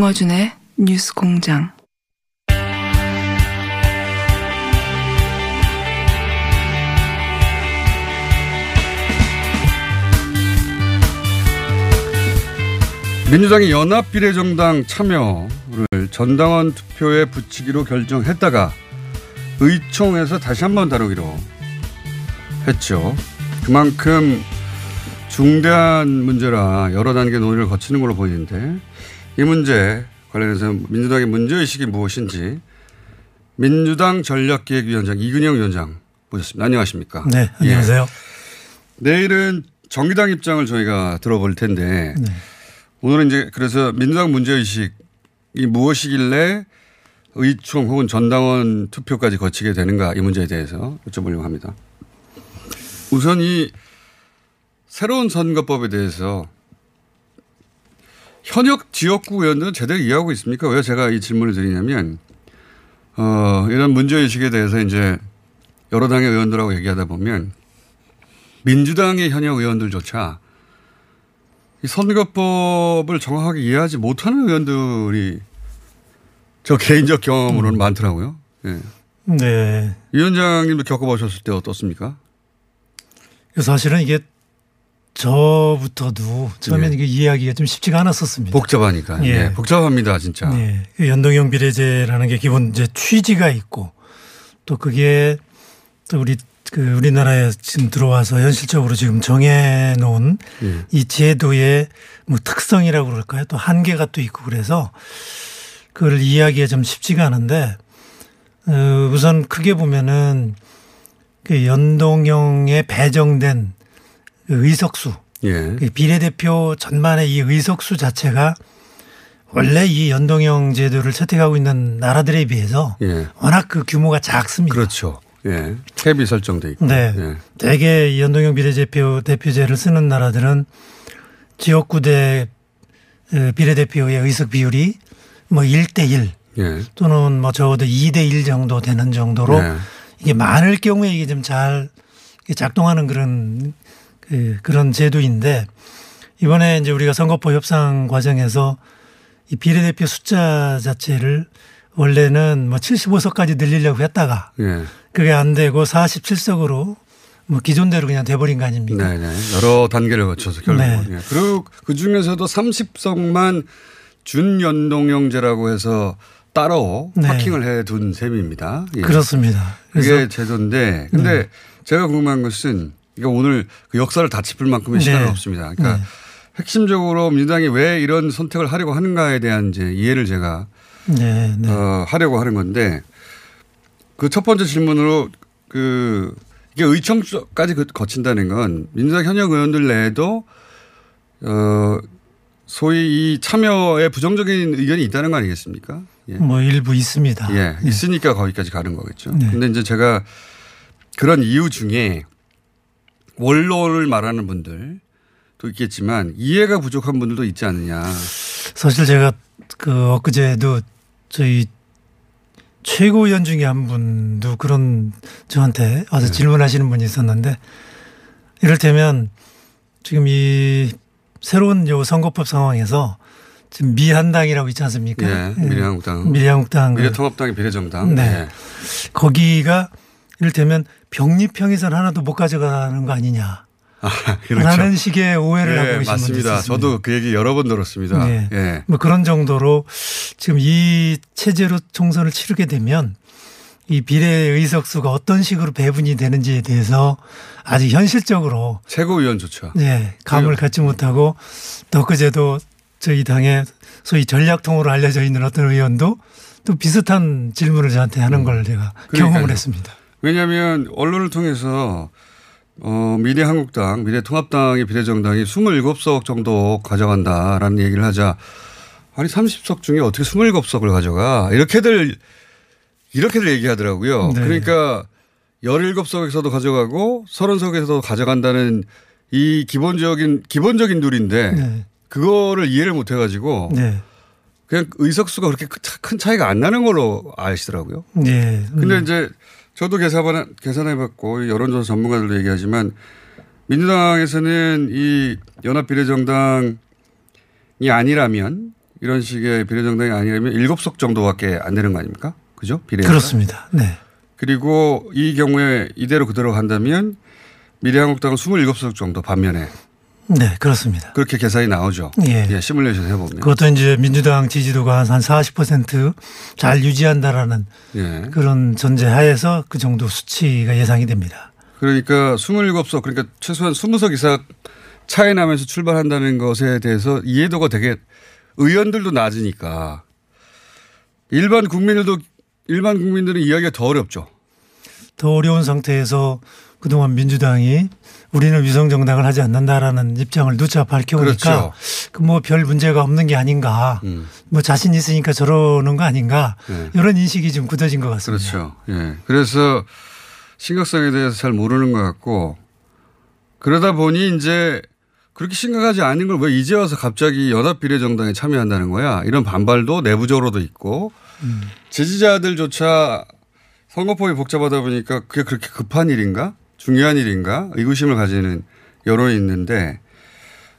김어준의 뉴스 공장. 민주당이 연합 비례정당 참여를 전당원 투표에 붙이기로 결정했다가 의총에서 다시 한번 다루기로 했죠. 그만큼 중대한 문제라 여러 단계 논의를 거치는 걸로 보이는데 이 문제 관련해서 민주당의 문제의식이 무엇인지 민주당 전략기획위원장 이근영 위원장 모셨습니다. 안녕하십니까? 네, 안녕하세요. 예. 내일은 정의당 입장을 저희가 들어볼 텐데 네. 오늘은 이제 그래서 민주당 문제의식이 무엇이길래 의총 혹은 전당원 투표까지 거치게 되는가 이 문제에 대해서 여쭤보려고 합니다. 우선 이 새로운 선거법에 대해서 현역 지역구 의원들은 제대로 이해하고 있습니까? 왜 제가 이 질문을 드리냐면, 어, 이런 문제의식에 대해서 이제 여러 당의 의원들하고 얘기하다 보면 민주당의 현역 의원들조차 이 선거법을 정확하게 이해하지 못하는 의원들이 저 개인적 경험으로는 음. 많더라고요. 예. 네. 위원장님도 겪어보셨을 때 어떻습니까? 사실은 이게 저부터도 처음에는 네. 이해하기가 좀 쉽지가 않았었습니다. 복잡하니까. 예. 네. 복잡합니다, 진짜. 네. 그 연동형 비례제라는 게 기본 이제 취지가 있고 또 그게 또 우리 그 우리나라에 지금 들어와서 현실적으로 지금 정해놓은 예. 이 제도의 뭐 특성이라고 그럴까요? 또 한계가 또 있고 그래서 그걸 이해하기가 좀 쉽지가 않은데 어, 우선 크게 보면은 그 연동형에 배정된 그 의석수 예. 그 비례대표 전반의 이 의석수 자체가 원래 이 연동형 제도를 채택하고 있는 나라들에 비해서 예. 워낙 그 규모가 작습니다. 그렇죠. 예. 캡이 설정돼 있고. 네. 예. 대개 연동형 비례대표 대표제를 쓰는 나라들은 지역구대 어, 비례대표의 의석 비율이 뭐 1대 1 예. 또는 뭐 적어도 2대 1 정도 되는 정도로 예. 이게 많을 경우에 이게 좀 잘 작동하는 그런 그 그런 제도인데 이번에 이제 우리가 선거법 협상 과정에서 이 비례대표 숫자 자체를 원래는 뭐 75석까지 늘리려고 했다가 예. 그게 안 되고 47석으로 뭐 기존대로 그냥 돼버린 거 아닙니까? 네네. 네. 여러 단계를 거쳐서 결국. 네. 예. 그리고 그 중에서도 30석만 준연동형제라고 해서 따로 네. 파킹을 해둔 셈입니다. 예. 그렇습니다. 그게 제도인데 근데 네. 제가 궁금한 것은 이거 오늘 그 역사를 다 짚을 만큼의 네. 시간은 없습니다. 그러니까 네. 핵심적으로 민주당이 왜 이런 선택을 하려고 하는가에 대한 이제 이해를 제가 네, 네. 어, 하려고 하는 건데 그 첫 번째 질문으로 그 이게 의청까지 그 거친다는 건 민주당 현역 의원들 내에도 어 소위 이 참여에 부정적인 의견이 있다는 거 아니겠습니까? 예. 뭐 일부 있습니다. 예. 네. 있으니까 거기까지 가는 거겠죠. 네. 근데 이제 제가 그런 이유 중에 원론을 말하는 분들도 있겠지만 이해가 부족한 분들도 있지 않느냐. 사실 제가 그 엊그제도 저희 최고위원 중에 한 분도 그런 저한테 와서 네. 질문하시는 분이 있었는데 이를테면 지금 이 새로운 요 선거법 상황에서 지금 미한당이라고 있지 않습니까? 네, 미래한국당. 미래한국당. 미래통합당이 비례정당. 네. 네. 거기가 이를테면 병립형에선 하나도 못 가져가는 거 아니냐. 아, 그렇죠. 라는 식의 오해를 네, 하고 계신 맞습니다. 분도 저도 그 얘기 여러 번 들었습니다. 네. 네. 뭐 그런 정도로 지금 이 체제로 총선을 치르게 되면 이 비례 의석수가 어떤 식으로 배분이 되는지에 대해서 아직 현실적으로 최고위원 조차 네 감을 갖지 못하고 또 그제도 저희 당의 소위 전략통으로 알려져 있는 어떤 의원도 또 비슷한 질문을 저한테 하는 걸 제가 경험을 그러니까요. 했습니다. 왜냐하면 언론을 통해서 어, 미래한국당, 미래통합당의 비례정당이 27석 정도 가져간다라는 얘기를 하자 아니 30석 중에 어떻게 27석을 가져가 이렇게들 이렇게들 얘기하더라고요. 네. 그러니까 17석에서도 가져가고 30석에서도 가져간다는 이 기본적인 기본적인 룰인데 네. 그거를 이해를 못 해가지고 네. 그냥 의석수가 그렇게 큰 차- 차이가 안 나는 걸로 아시더라고요. 네. 근데 이제 저도 계산, 계산해 봤고 여론조사 전문가들도 얘기하지만 민주당에서는 이 연합 비례정당이 아니라면 이런 식의 비례정당이 아니라면 일곱 석 정도밖에 안 되는 거 아닙니까? 그죠? 비례. 그렇습니다. 네. 그리고 이 경우에 이대로 그대로 간다면 미래한국당은 27석 정도 반면에 네. 그렇습니다. 그렇게 계산이 나오죠. 예. 시뮬레이션 해보면. 그것도 이제 민주당 지지도가 한 40%잘 유지한다라는 예. 그런 전제 하에서 그 정도 수치가 예상이 됩니다. 그러니까 27석 그러니까 최소한 20석 이상 차이 나면서 출발한다는 것에 대해서 이해도가 되게 의원들도 낮으니까 일반 국민들도 일반 국민들은 이해하기가 더 어렵죠. 더 어려운 상태에서 그동안 민주당이 우리는 위성 정당을 하지 않는다라는 입장을 누차 밝혀오니까 그렇죠. 그뭐별 문제가 없는 게 아닌가 음. 뭐 자신 있으니까 저러는 거 아닌가 네. 이런 인식이 좀 굳어진 것 같습니다. 그렇죠. 예. 그래서 심각성에 대해서 잘 모르는 것 같고 그러다 보니 이제 그렇게 심각하지 않은 걸 왜 이제 와서 갑자기 연합 비례정당에 참여한다는 거야. 이런 반발도 내부적으로도 있고 지지자들조차 선거법이 복잡하다 보니까 그게 그렇게 급한 일인가? 중요한 일인가? 의구심을 가지는 여론이 있는데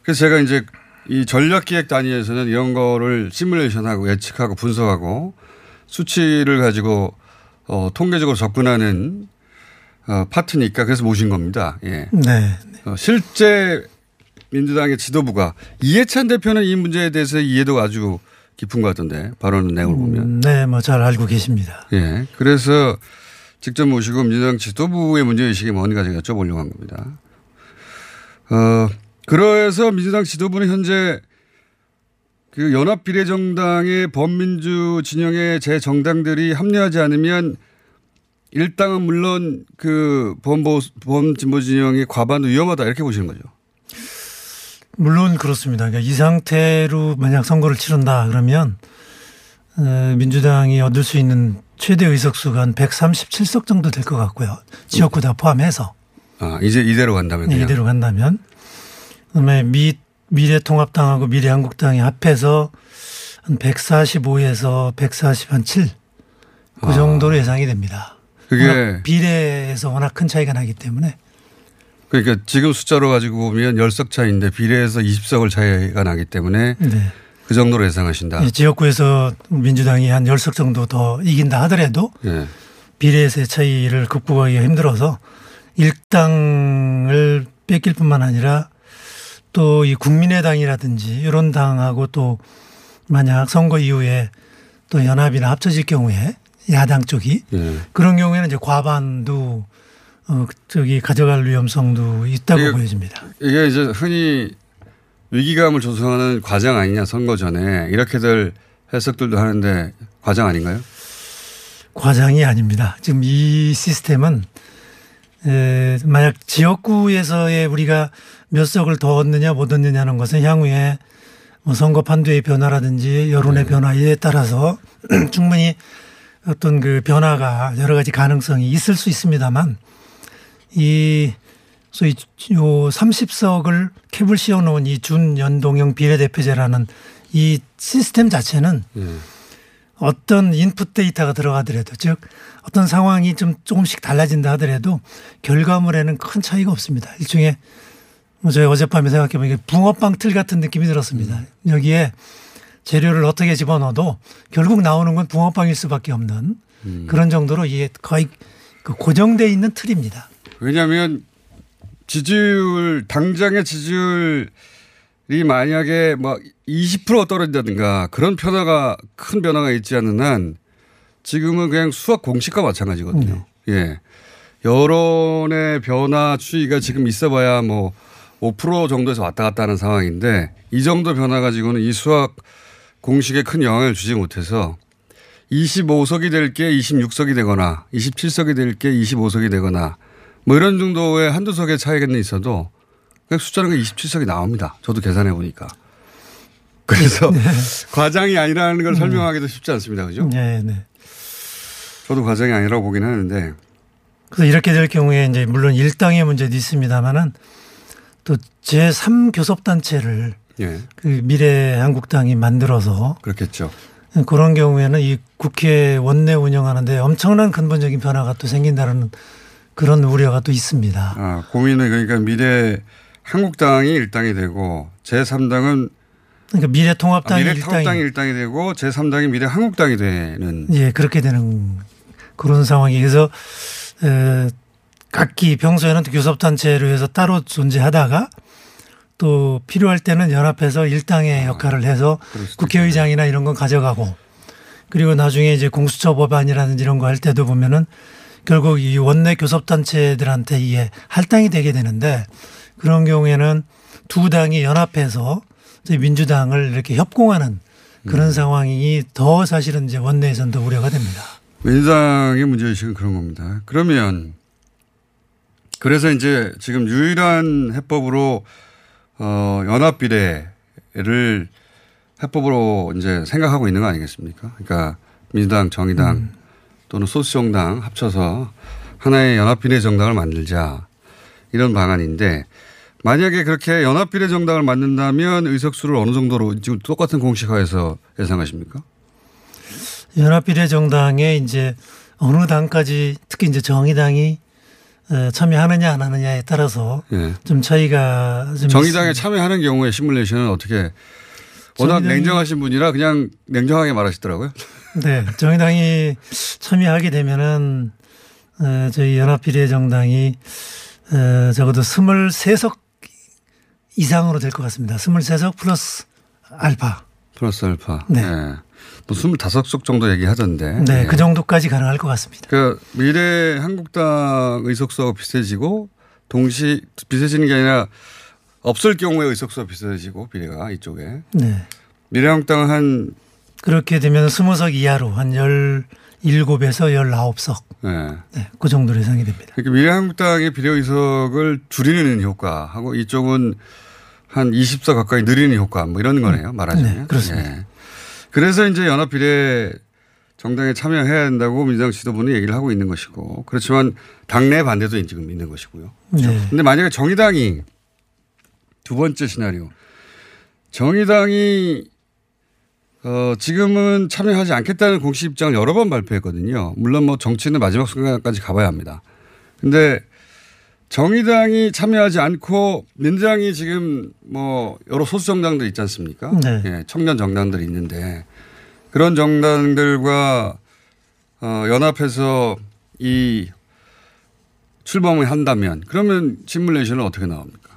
그래서 제가 이제 이 전략기획 단위에서는 이런 거를 시뮬레이션하고 예측하고 분석하고 수치를 가지고 어, 통계적으로 접근하는 어, 파트니까 그래서 모신 겁니다. 예. 네. 어, 실제 민주당의 지도부가 이해찬 대표는 이 문제에 대해서 이해도가 아주 깊은 것 같던데 발언 내용을 보면. 네, 뭐 잘 알고 계십니다. 예. 그래서 직접 모시고 민주당 지도부의 문제의식이 뭔가 제가 여쭤보려고 한 겁니다. 어, 그래서 민주당 지도부는 현재 그 연합 비례정당의 범민주 진영의 제 정당들이 합류하지 않으면 일당은 물론 그 범보, 범진보 진영의 과반도 위험하다 이렇게 보시는 거죠. 물론 그렇습니다. 그러니까 이 상태로 만약 선거를 치른다 그러면 어, 민주당이 얻을 수 있는 최대 의석수가 한 137석 정도 될 것 같고요. 지역구 다 포함해서 아, 이제 이대로 간다면 네. 이대로 간다면 그다음에 미 미래통합당하고 미래한국당이 합해서 한 145에서 147. 그 아. 정도로 예상이 됩니다. 그게 비례에서 워낙 큰 차이가 나기 때문에 그러니까 지금 숫자로 가지고 보면 10석 차이인데 비례해서 20석을 차이가 나기 때문에 네. 그 정도로 예상하신다. 이 지역구에서 민주당이 한 10석 정도 더 이긴다 하더라도 예. 비례에서의 차이를 극복하기가 힘들어서 일당을 뺏길 뿐만 아니라 또 이 국민의당이라든지 이런 당하고 또 만약 선거 이후에 또 연합이나 합쳐질 경우에 야당 쪽이 예. 그런 경우에는 이제 과반도 어 저기 가져갈 위험성도 있다고 이게- 보여집니다. 이게 이제 흔히 위기감을 조성하는 과정 아니냐 선거 전에 이렇게들 해석들도 하는데 과정 아닌가요? 과장이 아닙니다. 지금 이 시스템은 에, 만약 지역구에서의 우리가 몇 석을 더 얻느냐 못 얻느냐는 것은 향후에 뭐 선거 판도의 변화라든지 여론의 변화에 따라서 충분히 어떤 그 변화가 여러 가지 가능성이 있을 수 있습니다만 이 소위 요 30석을 캡을 씌워 놓은 이 준연동형 비례대표제라는 이 시스템 자체는 예. 어떤 인풋 데이터가 들어가더라도 즉 어떤 상황이 좀 조금씩 달라진다 하더라도 결과물에는 큰 차이가 없습니다. 일종의 뭐 저희 어젯밤에 생각해 보니까 붕어빵 틀 같은 느낌이 들었습니다. 여기에 재료를 어떻게 집어넣어도 결국 나오는 건 붕어빵일 수밖에 없는 그런 정도로 이게 거의 그 고정돼 있는 틀입니다. 왜냐하면 지지율 당장의 지지율이 만약에 뭐 20% 떨어진다든가 그런 변화가 큰 변화가 있지 않는 한 지금은 그냥 수학 공식과 마찬가지거든요. 예. 여론의 변화 추이가 지금 있어봐야 뭐 5% 정도에서 왔다 갔다 하는 상황인데 이 정도 변화 가지고는 이 수학 공식에 큰 영향을 주지 못해서 25석이 될 게 26석이 되거나 27석이 될 게 25석이 되거나 뭐 이런 정도의 한두 석의 차이는 있어도 숫자는 27석이 나옵니다. 저도 계산해 보니까. 그래서 과장이 아니라는 걸 설명하기도 쉽지 않습니다. 그죠? 네, 네. 저도 과장이 아니라고 보긴 하는데 그래서 이렇게 될 경우에 이제 물론 일당의 문제도 있습니다만은 또 제3 교섭단체를 예. 그 미래 한국당이 만들어서 그렇겠죠. 그런 경우에는 이 국회 원내 운영하는데 엄청난 근본적인 변화가 또 생긴다는 그런 우려가 또 있습니다. 아, 고민은 그러니까 미래 한국당이 일당이 되고 제3당은 그러니까 미래 아, 통합당이 미래 일당이 통합당이 일당이 되고 제3당이 미래 한국당이 되는 예 그렇게 되는 그런 상황이 그래서 에, 각기 평소에는 교섭단체로 해서 따로 존재하다가 또 필요할 때는 연합해서 일당의 역할을 해서 아, 국회의장이나 이런 건 가져가고 그리고 나중에 이제 공수처 법안이라든지 이런 거 할 때도 보면은 결국 이 원내 교섭단체들한테 이게 할당이 되게 되는데 그런 경우에는 두 당이 연합해서 민주당을 이렇게 협공하는 그런 음. 상황이 더 사실은 이제 원내에서는 더 우려가 됩니다. 민주당의 문제의식은 그런 겁니다. 그러면 그래서 이제 지금 유일한 해법으로 어, 연합비례를 해법으로 이제 생각하고 있는 거 아니겠습니까? 그러니까 민주당, 정의당 또는 소수 정당 합쳐서 하나의 연합비례 정당을 만들자 이런 방안인데 만약에 그렇게 연합비례 정당을 만든다면 의석수를 어느 정도로 지금 똑같은 공식화해서 예상하십니까? 연합비례 정당에 이제 어느 당까지 특히 이제 정의당이 어, 참여하느냐 안 하느냐에 따라서 예. 좀 차이가 좀 정의당에 있습니다. 참여하는 경우에 시뮬레이션은 어떻게 워낙 냉정하신 분이라 그냥 냉정하게 말하시더라고요. 네, 정의당이 참여하게 되면은 어, 저희 연합비례정당이 어, 적어도 23석 이상으로 될 것 같습니다. 23석 플러스 알파. 플러스 알파. 네. 예. 뭐 25석 정도 얘기하던데. 네, 예. 그 정도까지 가능할 것 같습니다. 그 미래 한국당 의석수가 비슷해지고 동시 비슷해지는 게 아니라 없을 경우에 의석수가 비슷해지고 비례가 이쪽에 네. 미래 한국당은 한 그렇게 되면 20석 이하로 한 17에서 19석. 예. 네, 그 정도로 예상이 됩니다. 그러니까 미래한국당의 비례 의석을 줄이는 효과하고 이쪽은 한 20석 가까이 늘리는 효과 뭐 이런 거네요. 말하자면. 네, 그렇습니다. 예. 그래서 이제 연합 비례 정당에 참여해야 한다고 민주당 지도부는 얘기를 하고 있는 것이고 그렇지만 당내 반대도 지금 있는 것이고요. 네. 근데 만약에 정의당이 두 번째 시나리오 정의당이 어 지금은 참여하지 않겠다는 공식 입장을 여러 번 발표했거든요. 물론 뭐 정치는 마지막 순간까지 가봐야 합니다. 근데 정의당이 참여하지 않고 민주당이 지금 뭐 여러 소수 정당들 있지 않습니까? 네. 예, 청년 정당들이 있는데 그런 정당들과 어, 연합해서 이 출범을 한다면 그러면 시뮬레이션은 어떻게 나옵니까?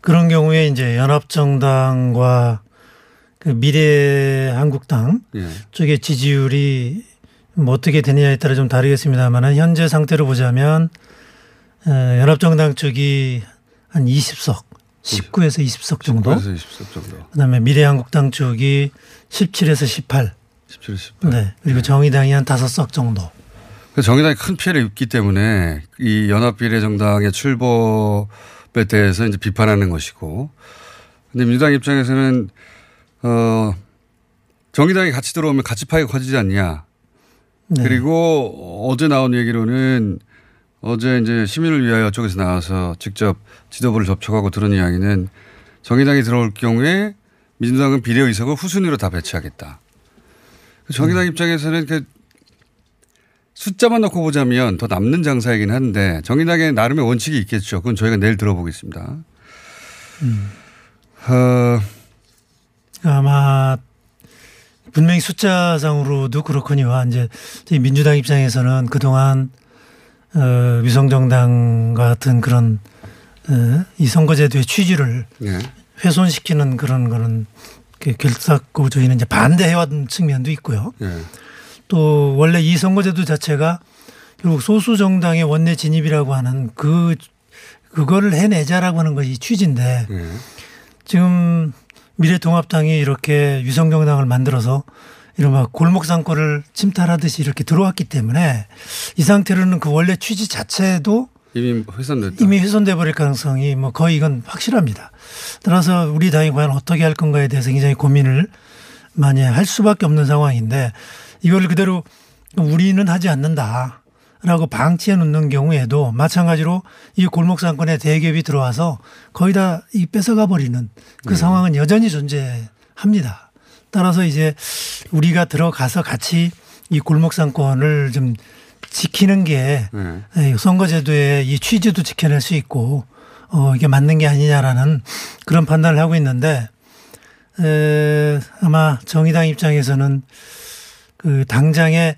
그런 경우에 이제 연합정당과 그 미래 한국당 예. 쪽의 지지율이 뭐 어떻게 되느냐에 따라 좀 다르겠습니다만 현재 상태로 보자면 어, 연합정당 쪽이 한 20석, 19에서 20석 정도. 그래서 20석 정도. 그다음에 미래한국당 쪽이 17에서 18. 17, 18. 네. 그리고 정의당이 한 5석 정도. 그래서 정의당이 큰 피해를 입기 때문에 이 연합비례정당의 출범에 대해서 이제 비판하는 것이고 근데 민주당 입장에서는 어 정의당이 같이 들어오면 같이 파이가 커지지 않냐. 네. 그리고 어제 나온 얘기로는 어제 이제 시민을 위하여 쪽에서 나와서 직접 지도부를 접촉하고 들은 이야기는 정의당이 들어올 경우에 민주당은 비례 의석을 후순위로 다 배치하겠다. 정의당 입장에서는 그 숫자만 놓고 보자면 더 남는 장사이긴 한데 정의당의 나름의 원칙이 있겠죠. 그건 저희가 내일 들어보겠습니다. 어, 아마 분명히 숫자상으로도 그렇거니와 이제 민주당 입장에서는 그동안 어, 위성정당 같은 그런 어, 이 선거제도의 취지를 예. 훼손시키는 그런 거는 이렇게 결사고 저희는 이제 반대해왔던 측면도 있고요. 예. 또 원래 이 선거제도 자체가 결국 소수 정당의 원내 진입이라고 하는 그, 그거를 해내자라고 하는 것이 취지인데 예. 지금 미래통합당이 이렇게 유성정당을 만들어서 이른바 골목상권을 침탈하듯이 이렇게 들어왔기 때문에 이 상태로는 그 원래 취지 자체도 이미 훼손됐다. 이미 훼손돼 버릴 가능성이 뭐 거의 이건 확실합니다. 따라서 우리 당이 과연 어떻게 할 건가에 대해서 굉장히 고민을 많이 할 수밖에 없는 상황인데 이걸 그대로 우리는 하지 않는다. 라고 방치해 놓는 경우에도 마찬가지로 이 골목 상권에 대기업이 들어와서 거의 다 이 뺏어가 버리는 그 상황은 여전히 존재합니다. 따라서 이제 우리가 들어가서 같이 이 골목 상권을 좀 지키는 게 네. 예, 선거제도의 이 취지도 지켜낼 수 있고 어 이게 맞는 게 아니냐라는 그런 판단을 하고 있는데 에, 아마 정의당 입장에서는 그 당장의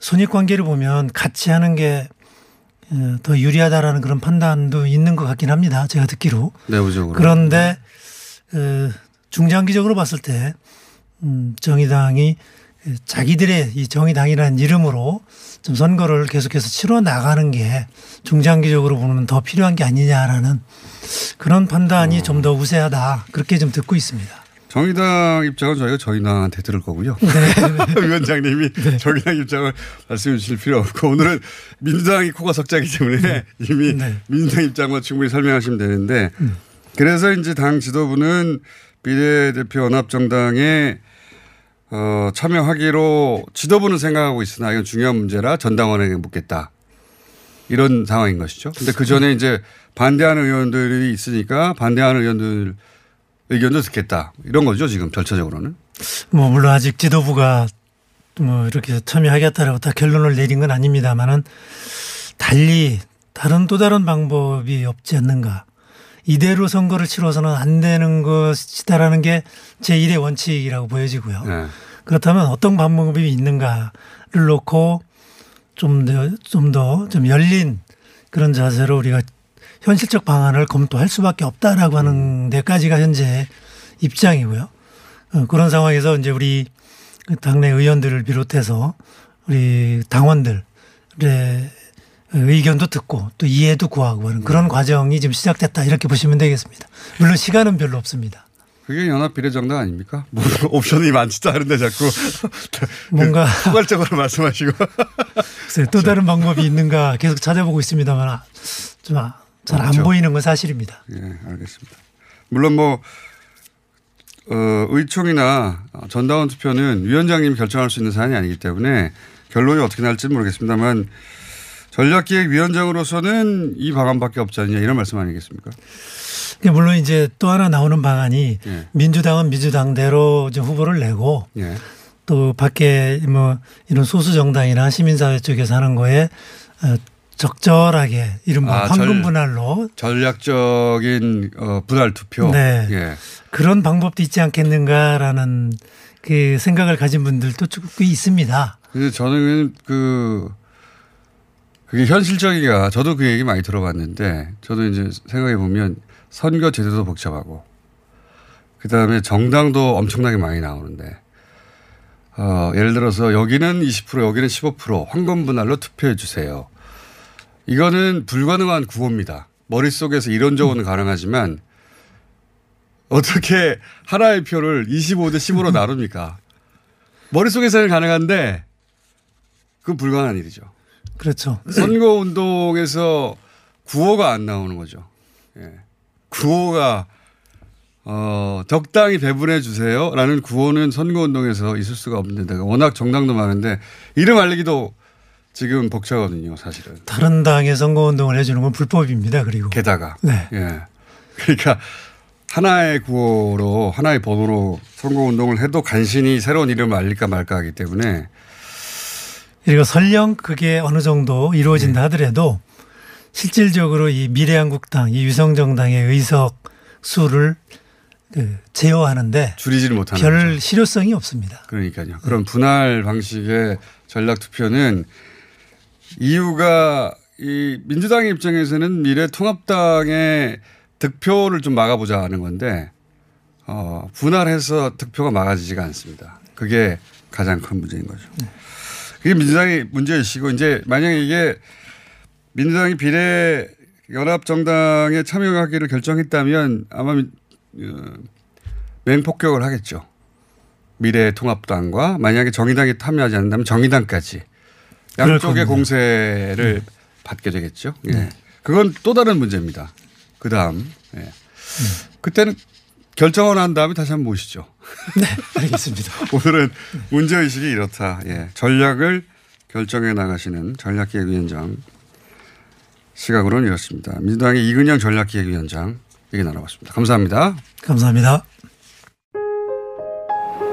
손익 관계를 보면 같이 하는 게 더 유리하다라는 그런 판단도 있는 것 같긴 합니다. 제가 듣기로. 내부적으로. 그런데 어, 중장기적으로 봤을 때 음, 정의당이 자기들의 이 정의당이라는 이름으로 좀 선거를 계속해서 치러 나가는 게 중장기적으로 보면 더 필요한 게 아니냐라는 그런 판단이 좀더 우세하다 그렇게 좀 듣고 있습니다. 정의당 입장은 저희가 정의당한테 들을 거고요. 네. 위원장님이 정의당 입장을 말씀해 주실 필요 없고 오늘은 민주당이 코가 석자기 때문에 이미 네. 민주당 입장만 충분히 설명하시면 되는데 그래서 이제 당 지도부는 비례대표 연합정당에 어, 참여하기로 지도부는 생각하고 있으나 이건 중요한 문제라 전당원에게 묻겠다. 이런 상황인 것이죠. 근데 그 전에 이제 반대하는 의원들이 있으니까 반대하는 의원들 의견도 듣겠다. 이런 거죠. 지금 절차적으로는. 뭐 물론 아직 지도부가 뭐 이렇게 참여하겠다라고 다 결론을 내린 건 아닙니다만은 달리 다른 또 다른 방법이 없지 않는가. 이대로 선거를 치러서는 안 되는 것이다라는 게 제 1의 원칙이라고 보여지고요. 네. 그렇다면 어떤 방법이 있는가를 놓고 좀 더, 좀더좀 열린 그런 자세로 우리가 현실적 방안을 검토할 수밖에 없다라고 하는 데까지가 현재 입장이고요. 어, 그런 상황에서 이제 우리 그 당내 의원들을 비롯해서 우리 당원들의 의견도 듣고 또 이해도 구하고 하는 그런 과정이 지금 시작됐다 이렇게 보시면 되겠습니다. 물론 시간은 별로 없습니다. 그게 연합 비례정당 아닙니까? 뭐 옵션이 많지도 않은데 자꾸 뭔가 포괄적으로 말씀하시고 글쎄요, 또 다른 방법이 있는가 계속 찾아보고 있습니다만 좀 잘안 없죠. 보이는 건 사실입니다. 예, 알겠습니다. 물론 뭐 어, 의총이나 전당원 투표는 위원장님이 결정할 수 있는 사안이 아니기 때문에 결론이 어떻게 날지 모르겠습니다만 전략기획위원장으로서는 이 방안밖에 없지 않느냐 이런 말씀 아니겠습니까? 그러니까 물론 이제 또 하나 나오는 방안이 예. 민주당은 민주당대로 이제 후보를 내고 예. 또 밖에 뭐 이런 소수 정당이나 시민사회 쪽에서 하는 거에 어, 적절하게 이른바 아, 황금 절- 분할로 전략적인 어, 분할 투표. 네. 예. 그런 방법도 있지 않겠는가라는 그 생각을 가진 분들도 꽤 있습니다. 근데 저는 그 그게 현실적이가 저도 그 얘기 많이 들어봤는데 저도 이제 생각해 보면 선거 제도도 복잡하고 그 다음에 정당도 엄청나게 많이 나오는데 어, 예를 들어서 여기는 20% 여기는 15% 황금 분할로 투표해 주세요. 이거는 불가능한 구호입니다. 머릿속에서 이론적으로는 가능하지만 어떻게 하나의 표를 25대 15로 나눕니까? 머릿속에서는 가능한데 그건 불가능한 일이죠. 그렇죠. 선거 운동에서 구호가 안 나오는 거죠. 예. 구호가 어, 적당히 배분해 주세요라는 구호는 선거 운동에서 있을 수가 없는데 워낙 정당도 많은데 이름 알리기도 지금 벅차거든요, 사실은. 다른 당의 선거 운동을 해주는 건 불법입니다. 그리고 게다가 네. 예. 그러니까 하나의 구호로 하나의 번호로 선거 운동을 해도 간신히 새로운 이름을 알릴까 말까 하기 때문에 그리고 설령 그게 어느 정도 네. 이루어진다 하더라도 실질적으로 이 미래한국당, 이 유성정당의 의석 수를 그 제어하는데 줄이지를 못하는 별 거죠. 실효성이 없습니다. 그러니까요. 그런 분할 방식의 전략 투표는 이유가 이 민주당의 입장에서는 미래통합당의 득표를 좀 막아보자 하는 건데 어, 분할해서 득표가 막아지지가 않습니다. 그게 가장 큰 문제인 거죠. 그게 민주당의 문제이시고 이제 만약에 이게 민주당이 비례 연합 정당에 참여하기를 결정했다면 아마 어, 맹폭격을 하겠죠. 미래통합당과 만약에 정의당이 참여하지 않는다면 정의당까지 양쪽의. 공세를 받게 되겠죠. 예. 그건 또 다른 문제입니다. 그 다음. 예. 그때는 결정을 한 다음에 다시 한번 모시죠. 알겠습니다. 오늘은 문제의식이 이렇다. 예. 전략을 결정해 나가시는 전략기획위원장 시각으로는 이렇습니다. 민주당의 이근영 전략기획위원장 얘기 나눠봤습니다. 감사합니다. 감사합니다.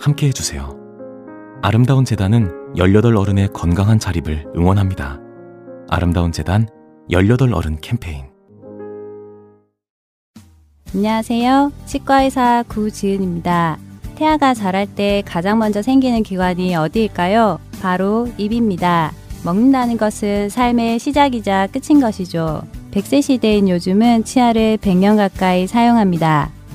함께 해주세요. 아름다운 재단은 18 어른의 건강한 자립을 응원합니다. 아름다운 재단 18 어른 캠페인. 안녕하세요. 치과의사 구지은입니다. 태아가 자랄 때 가장 먼저 생기는 기관이 어디일까요? 바로 입입니다. 먹는다는 것은 삶의 시작이자 끝인 것이죠. 100세 시대인 요즘은 치아를 100년 가까이 사용합니다.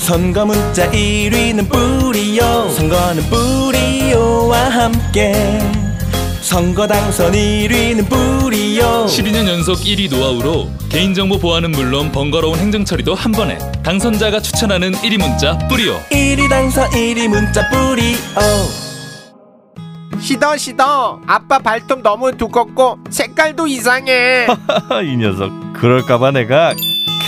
선거 문자 1위는 뿌리오 선거는 뿌리오와 함께. 선거 당선 1위는 뿌리오 12년 연속 1위 노하우로 개인정보 보안은 물론 번거로운 행정 처리도 한 번에. 당선자가 추천하는 1위 문자 뿌리오 1위 당선 1위 문자 뿌리오 시더 시더. 아빠 발톱 너무 두껍고 색깔도 이상해. 이 녀석 그럴까봐 내가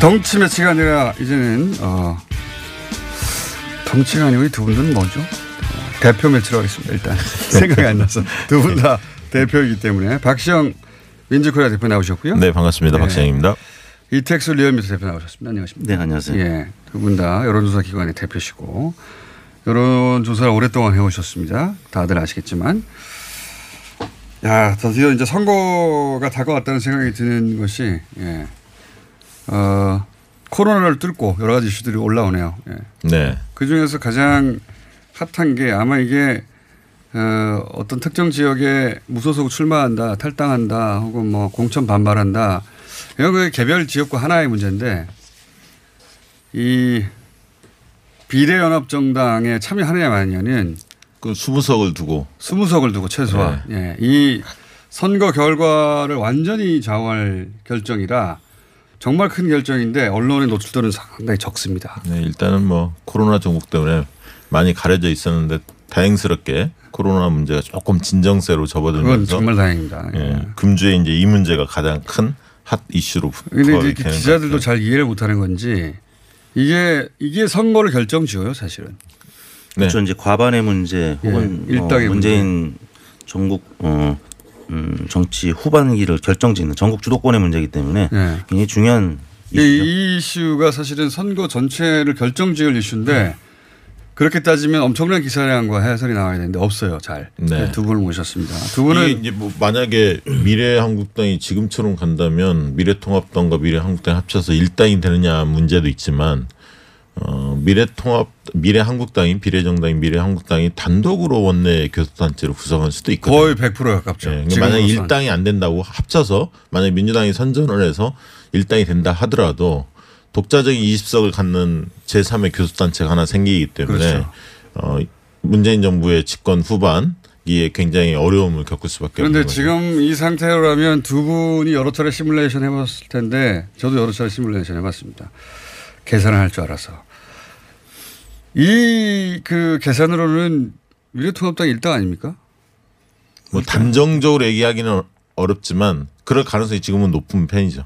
덩치 매치가 아니라 이제는 어, 덩치가 아니고 이 두 분은 뭐죠? 어, 대표 매치로 하겠습니다. 일단 생각이 안 나서 두 분 다 대표이기 때문에 박시영 민주코리아 대표 나오셨고요. 네, 반갑습니다. 네. 박시영입니다. 이택수 리얼미터 대표 나오셨습니다. 안녕하십니까? 네, 안녕하세요. 예, 두 분 다 여론조사 기관의 대표시고 여론조사를 오랫동안 해오셨습니다. 다들 아시겠지만. 야, 드디어 이제 선거가 다가왔다는 생각이 드는 것이, 예. 어, 코로나를 뚫고 여러 가지 이슈들이 올라오네요. 예. 네. 그 중에서 가장 핫한 게 아마 이게 어, 어떤 특정 지역에 무소속 출마한다, 탈당한다, 혹은 뭐 공천 반발한다. 이런 게 개별 지역구 하나의 문제인데 이 비례연합 정당에 참여하느냐 마느냐는 그 수무석을 두고 수무석을 두고 최소한 네. 예, 이 선거 결과를 완전히 좌우할 결정이라 정말 큰 결정인데 언론에 노출되는 상당히 적습니다. 네, 일단은 뭐 코로나 정국 때문에 많이 가려져 있었는데 다행스럽게 코로나 문제가 조금 진정세로 접어들면서 그건 정말 다행입니다. 예, 금주에 이제 이 문제가 가장 큰 핫 이슈로 근데 부각이 이제 되는 기자들도. 잘 이해를 못하는 건지 이게 이게 선거를 결정지어요 사실은. 네. 그렇죠. 이제 과반의 문제 혹은 예, 일당의 어, 문재인 전국 어, 음, 정치 후반기를 결정짓는 전국 주도권의 문제이기 때문에 예. 굉장히 중요한 이, 이 이슈가 사실은 선거 전체를 결정지을 이슈인데 그렇게 따지면 엄청난 기사량과 해설이 나와야 되는데 없어요 잘. 네. 두 분을 모셨습니다. 두 분은 이제 뭐 만약에 미래한국당이 지금처럼 간다면 미래통합당과 미래한국당 합쳐서 일당이 되느냐 문제도 있지만 어, 미래통합 미래한국당인 비례정당인 미래한국당이 단독으로 원내 교섭단체로 구성할 수도 있거든요. 거의 100%에 가깝죠. 네, 지금으로서는. 만약 일당이 안 된다고 합쳐서 만약 민주당이 선전을 해서 일당이 된다 하더라도 독자적인 20석을 갖는 제3의 교섭단체가 하나 생기기 때문에 그렇죠. 어, 문재인 정부의 집권 후반기에 굉장히 어려움을 겪을 수밖에 그런데 거죠. 지금 이 상태로라면 두 분이 여러 차례 시뮬레이션 해봤을 텐데 저도 여러 차례 시뮬레이션 해봤습니다. 계산을 할 줄 알아서. 이 그 계산으로는 미래통합당 일당 아닙니까? 뭐 단정적으로 얘기하기는 어렵지만 그럴 가능성이 지금은 높은 편이죠.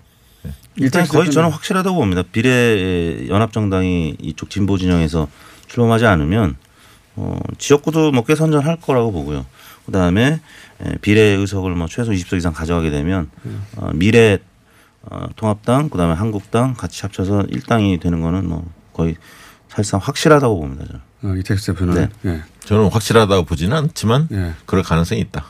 일단 거의 저는 확실하다고 봅니다. 비례 연합정당이 이쪽 진보 진영에서 출범하지 않으면 어, 지역구도 뭐꽤 선전할 거라고 보고요. 그 다음에 비례 의석을 뭐 최소 20석 이상 가져가게 되면 어, 미래 어, 통합당 그다음에 한국당 같이 합쳐서 일당이 되는 거는 뭐 거의 사실상 확실하다고 봅니다. 저는. 어, 이택스 대표는 네. 예. 저는 확실하다고 보지는 않지만 예. 그럴 가능성이 있다.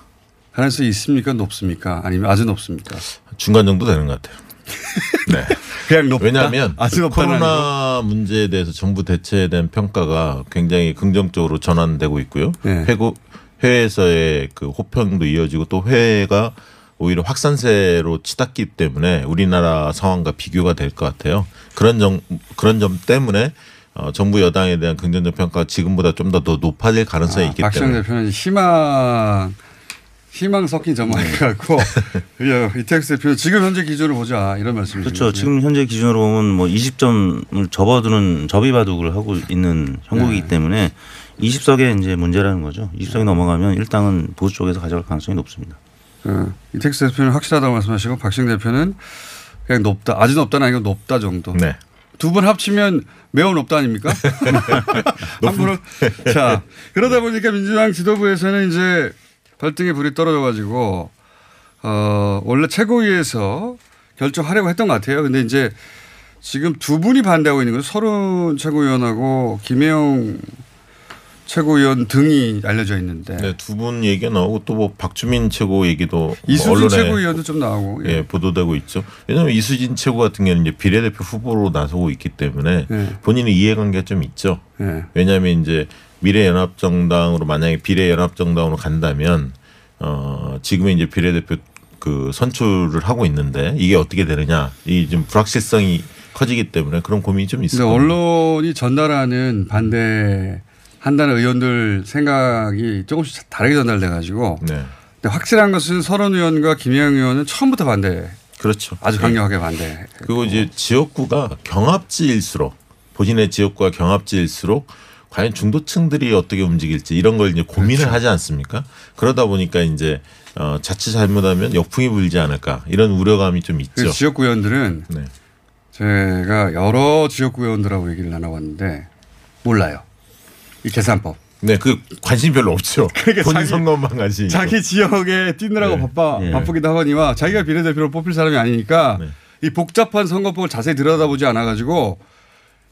가능성이 있습니까? 높습니까? 아니면 아주 높습니까? 중간 정도 되는 것 같아요. 네. 그냥 높다. 왜냐하면 아주 코로나 문제에 대해서 정부 대처에 대한 평가가 굉장히 긍정적으로 전환되고 있고요. 네. 해고 해외에서의 그 호평도 이어지고 또 해외가 오히려 확산세로 치닫기 때문에 우리나라 상황과 비교가 될 것 같아요. 그런 점 그런 점 때문에 어, 정부 여당에 대한 긍정적 평가가 지금보다 좀 더 더 높아질 가능성이 있기 박시영 때문에 대표는 희망 희망 섞인 전망이 갖고 이택스 대표는 지금 현재 기준으로 보자 이런 말씀이시죠. 그렇죠. 지금 현재 기준으로 보면 뭐 20점을 접어두는 접이바둑을 하고 있는 형국이기 네. 때문에 20석에 이제 문제라는 거죠. 20석이 넘어가면 일당은 보수 쪽에서 가져갈 가능성이 높습니다. 그 이택스 대표는 확실하다고 말씀하시고 박시영 대표는 그냥 높다 아주 높다는 아니고 높다 정도. 네. 두 분 합치면 매우 높다 아닙니까? 함부로 자 그러다 보니까 민주당 지도부에서는 이제 발등에 불이 떨어져 가지고 어 원래 최고위에서 결정하려고 했던 것 같아요. 근데 이제 지금 두 분이 반대하고 있는 거죠. 서른 최고위원하고 김혜영 최고위원 등이 알려져 있는데 네, 두 분 얘기가 나오고 또 뭐 박주민 최고 얘기도 이수진 뭐 최고위원도 좀 나오고 예, 보도되고 있죠. 왜냐하면 이수진 최고 같은 경우는 이제 비례대표 후보로 나서고 있기 때문에 네. 본인의 이해관계가 좀 있죠. 네. 왜냐하면 이제 미래연합정당으로 만약에 비례연합정당으로 간다면 어 지금의 이제 비례대표 그 선출을 하고 있는데 이게 어떻게 되느냐 이 좀 불확실성이 커지기 때문에 그런 고민이 좀 겁니다. 언론이 전달하는 반대 한다는 의원들 생각이 조금씩 다르게 전달돼 가지고 네. 근데 확실한 것은 서른 의원과 김혜영 의원은 처음부터 반대. 그렇죠. 아주 강력하게 반대. 그리고 이제 지역구가 경합지일수록 본인의 지역구가 경합지일수록 과연 중도층들이 어떻게 움직일지 이런 걸 이제 고민을 그렇죠. 하지 않습니까? 그러다 보니까 이제 어, 자칫 잘못하면 역풍이 불지 않을까 이런 우려감이 좀 있죠. 그 지역구 의원들은 네. 제가 여러 지역구 의원들하고 얘기를 나눠봤는데 몰라요. 이 계산법. 네, 그 관심 별로 없죠. 본인 그러니까 자기- 선거만 가지. 자기 지역에 뛰느라고 네. 바빠 네. 바쁘기도 하거니와 자기가 비례대표로 뽑힐 사람이 아니니까 네. 이 복잡한 선거법을 자세히 들여다보지 않아 가지고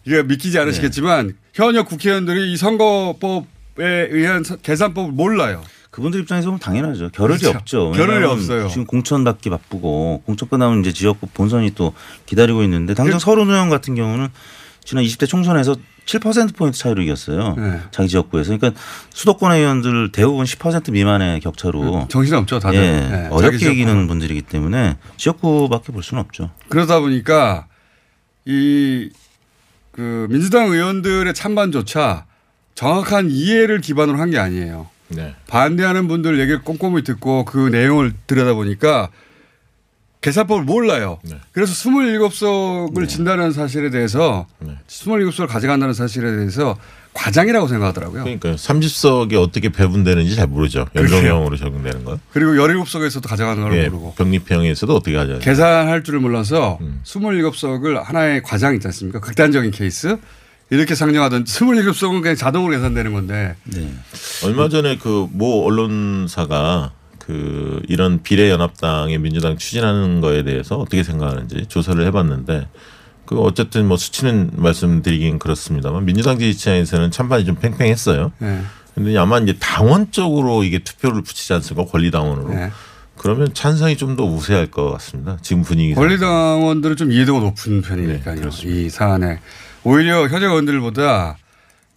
이게 믿기지 않으시겠지만 네. 현역 국회의원들이 이 선거법에 의한 서- 계산법을 몰라요. 그분들 입장에서 보면 당연하죠. 겨를이 그렇죠. 없죠. 겨를이 왜냐하면 없어요. 지금 공천 받기 바쁘고 공천 끝나면 이제 지역구 본선이 또 기다리고 있는데 당장 그 서른 의원 같은 경우는 지난 20대 총선에서 7% 포인트 차이로 이겼어요. 네. 자기 지역구에서. 그러니까 수도권 의원들 대부분 10% 미만의 격차로 정신 없죠 다들. 예, 네, 어렵게. 이기는 분들이기 때문에 지역구밖에 볼 수는 없죠. 그러다 보니까 이 그 민주당 의원들의 찬반조차 정확한 이해를 기반으로 한 게 아니에요. 네. 반대하는 분들 얘기를 꼼꼼히 듣고 그 내용을 들여다보니까 계산법을 몰라요. 네. 그래서 27석을 진다는 사실에 대해서 네. 27석을 가져간다는 사실에 대해서 과장이라고 생각하더라고요. 그러니까 30석이 어떻게 배분되는지 잘 모르죠. 연동형으로 적용되는 거. 그리고 17석에서도 가져가는 걸 예, 모르고. 병립형에서도 어떻게 하죠? 계산할 줄을 몰라서 음. 27석을 하나의 과장 있지 않습니까? 극단적인 케이스. 이렇게 상정하던 27석은 그냥 자동으로 계산되는 건데. 네. 얼마 전에 그 모 언론사가 그 이런 비례연합당의 민주당 추진하는 거에 대해서 어떻게 생각하는지 조사를 해봤는데 그 어쨌든 뭐 수치는 말씀드리긴 그렇습니다만 민주당 지지층에서는 찬반이 좀 팽팽했어요. 네. 근데 아마 이제 당원 쪽으로 이게 투표를 붙이지 않습니까? 권리당원으로. 네. 그러면 찬성이 좀 더 우세할 것 같습니다. 지금 분위기. 권리당원들은 좀 이해도가 높은 네, 편이니까요. 이 사안에. 오히려 현역 의원들보다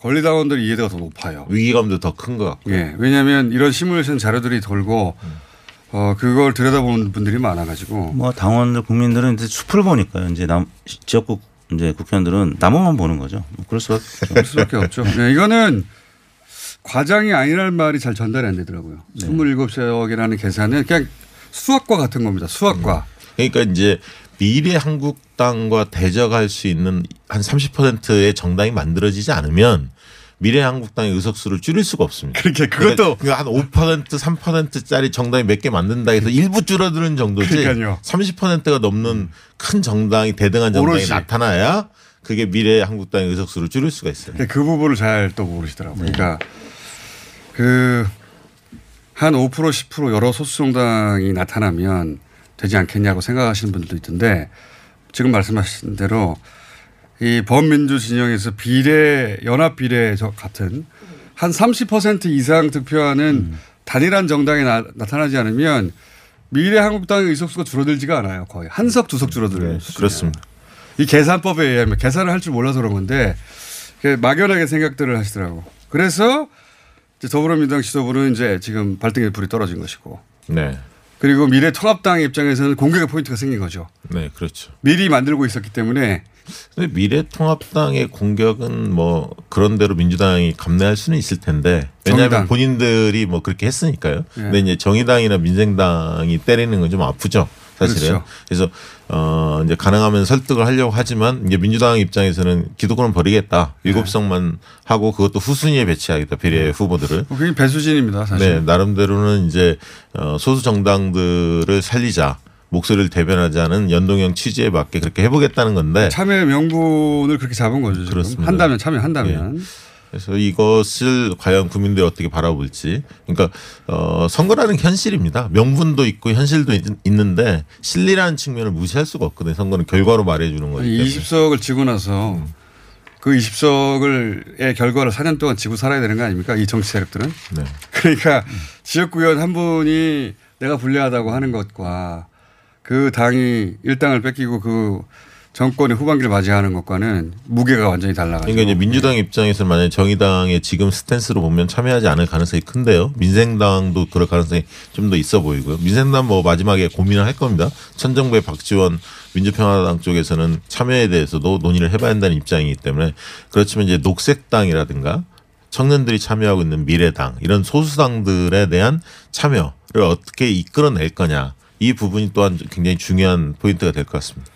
권리당원들 이해도가 더 높아요. 위기감도 더 큰 것 같고. 예. 왜냐하면 이런 시뮬레이션 자료들이 돌고 음. 어 그걸 들여다보는 분들이 많아가지고 뭐 당원들 국민들은 이제 숲을 보니까요. 이제 남 지역국 이제 국회의원들은 나무만 보는 거죠. 뭐 그럴 수밖에 없죠. 그럴 수밖에 없죠. 네, 이거는 과장이 아니라는 말이 잘 전달이 안 되더라고요. 네. 27석이라는 계산은 그냥 수학과 같은 겁니다. 수학과. 그러니까 이제 미래 한국당과 대적할 수 있는 한 30%의 정당이 만들어지지 않으면 미래 한국당의 의석수를 줄일 수가 없습니다. 그렇게 그것도 그러니까 한 5% 3%짜리 정당이 몇 개 만든다 해서 일부 줄어드는 정도지 그러니까요. 30%가 넘는 큰 정당이 대등한 정당이 오롯이. 나타나야 그게 미래 한국당의 의석수를 줄일 수가 있어요. 그 부분을 잘 또 모르시더라고요. 그러니까 그 한 5% 10% 여러 소수 정당이 나타나면 되지 않겠냐고 생각하시는 분들도 있던데 지금 말씀하신 대로 이 범민주 진영에서 비례 연합 비례 저 같은 한 30% 이상 득표하는 단일한 정당이 나, 타나지 않으면 미래 한국당의 의석수가 줄어들지가 않아요. 거의 한 석 두 석 줄어들어요. 그렇습니다. 이 계산법에 의하면 계산을 할 줄 몰라서 그런 건데 그 막연하게 생각들을 하시더라고. 그래서 이제 더불어민주당 지도부는 이제 지금 발등에 불이 떨어진 것이고 네. 그리고 미래 통합당 입장에서는 공격의 포인트가 생긴 거죠. 네, 그렇죠. 미리 만들고 있었기 때문에 근데 미래통합당의 공격은 뭐 그런 대로 민주당이 감내할 수는 있을 텐데 왜냐하면 정의당. 본인들이 뭐 그렇게 했으니까요. 예. 근데 이제 정의당이나 민생당이 때리는 건 좀 아프죠. 사실은. 그렇죠. 그래서 어 이제 가능하면 설득을 하려고 하지만 이제 민주당 입장에서는 기득권은 버리겠다. 네. 일곱 석만 하고 그것도 후순위에 배치하겠다. 비례 후보들을. 그게 배수진입니다. 사실. 네, 나름대로는 이제 어, 소수 정당들을 살리자. 목소리를 대변하자는 연동형 취지에 맞게 그렇게 해보겠다는 건데 참여 명분을 그렇게 잡은 거죠. 그렇습니다. 한다면 참여한다면. 예. 그래서 이것을 과연 국민들이 어떻게 바라볼지. 그러니까 어, 선거라는 게 현실입니다. 명분도 있고 현실도 있, 는데 실리라는 측면을 무시할 수가 없거든요. 선거는 결과로 말해주는 때문에. 20석을 지고 나서 그 20석을의 결과를 4년 동안 지고 살아야 되는 거 아닙니까? 이 정치 세력들은. 네. 그러니까 지역구 의원 한 분이 내가 불리하다고 하는 것과 그 당이 일당을 뺏기고 그 정권의 후반기를 맞이하는 것과는 무게가 완전히 달라가지고. 그러니까 이제 민주당 입장에서 만약 정의당의 지금 스탠스로 보면 참여하지 않을 가능성이 큰데요. 민생당도 그럴 가능성이 좀 더 있어 보이고요. 민생당 뭐 마지막에 고민을 할 겁니다. 천정배 박지원 민주평화당 쪽에서는 참여에 대해서도 논의를 해봐야 한다는 입장이기 때문에 그렇지만 이제 녹색당이라든가 청년들이 참여하고 있는 미래당 이런 소수당들에 대한 참여를 어떻게 이끌어낼 거냐 이 부분이 또한 굉장히 중요한 포인트가 될 것 같습니다.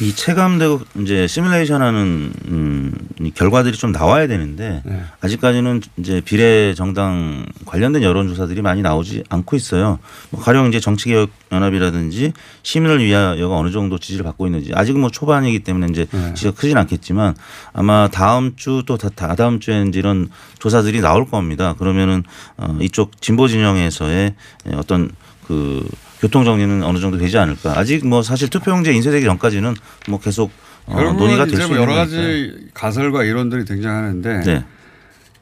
이 체감되고 이제 시뮬레이션하는 음, 이 결과들이 좀 나와야 되는데 네. 아직까지는 이제 비례 정당 관련된 여론 조사들이 많이 나오지 않고 있어요. 뭐 가령 이제 정치개혁 연합이라든지 시민을 위하여가 어느 정도 지지를 받고 있는지 아직은 뭐 초반이기 때문에 이제 네. 지지가 크진 않겠지만 아마 다음 주 또 다다음 주에 이제 이런 조사들이 나올 겁니다. 그러면은 어, 이쪽 진보 진영에서의 어떤 그 교통 정리는 어느 정도 되지 않을까. 아직 뭐 사실 투표용지 인쇄되기 전까지는 뭐 계속 어, 논의가 될 이제 수뭐 있는 여러 거니까. 가지 가설과 이론들이 등장하는데 네.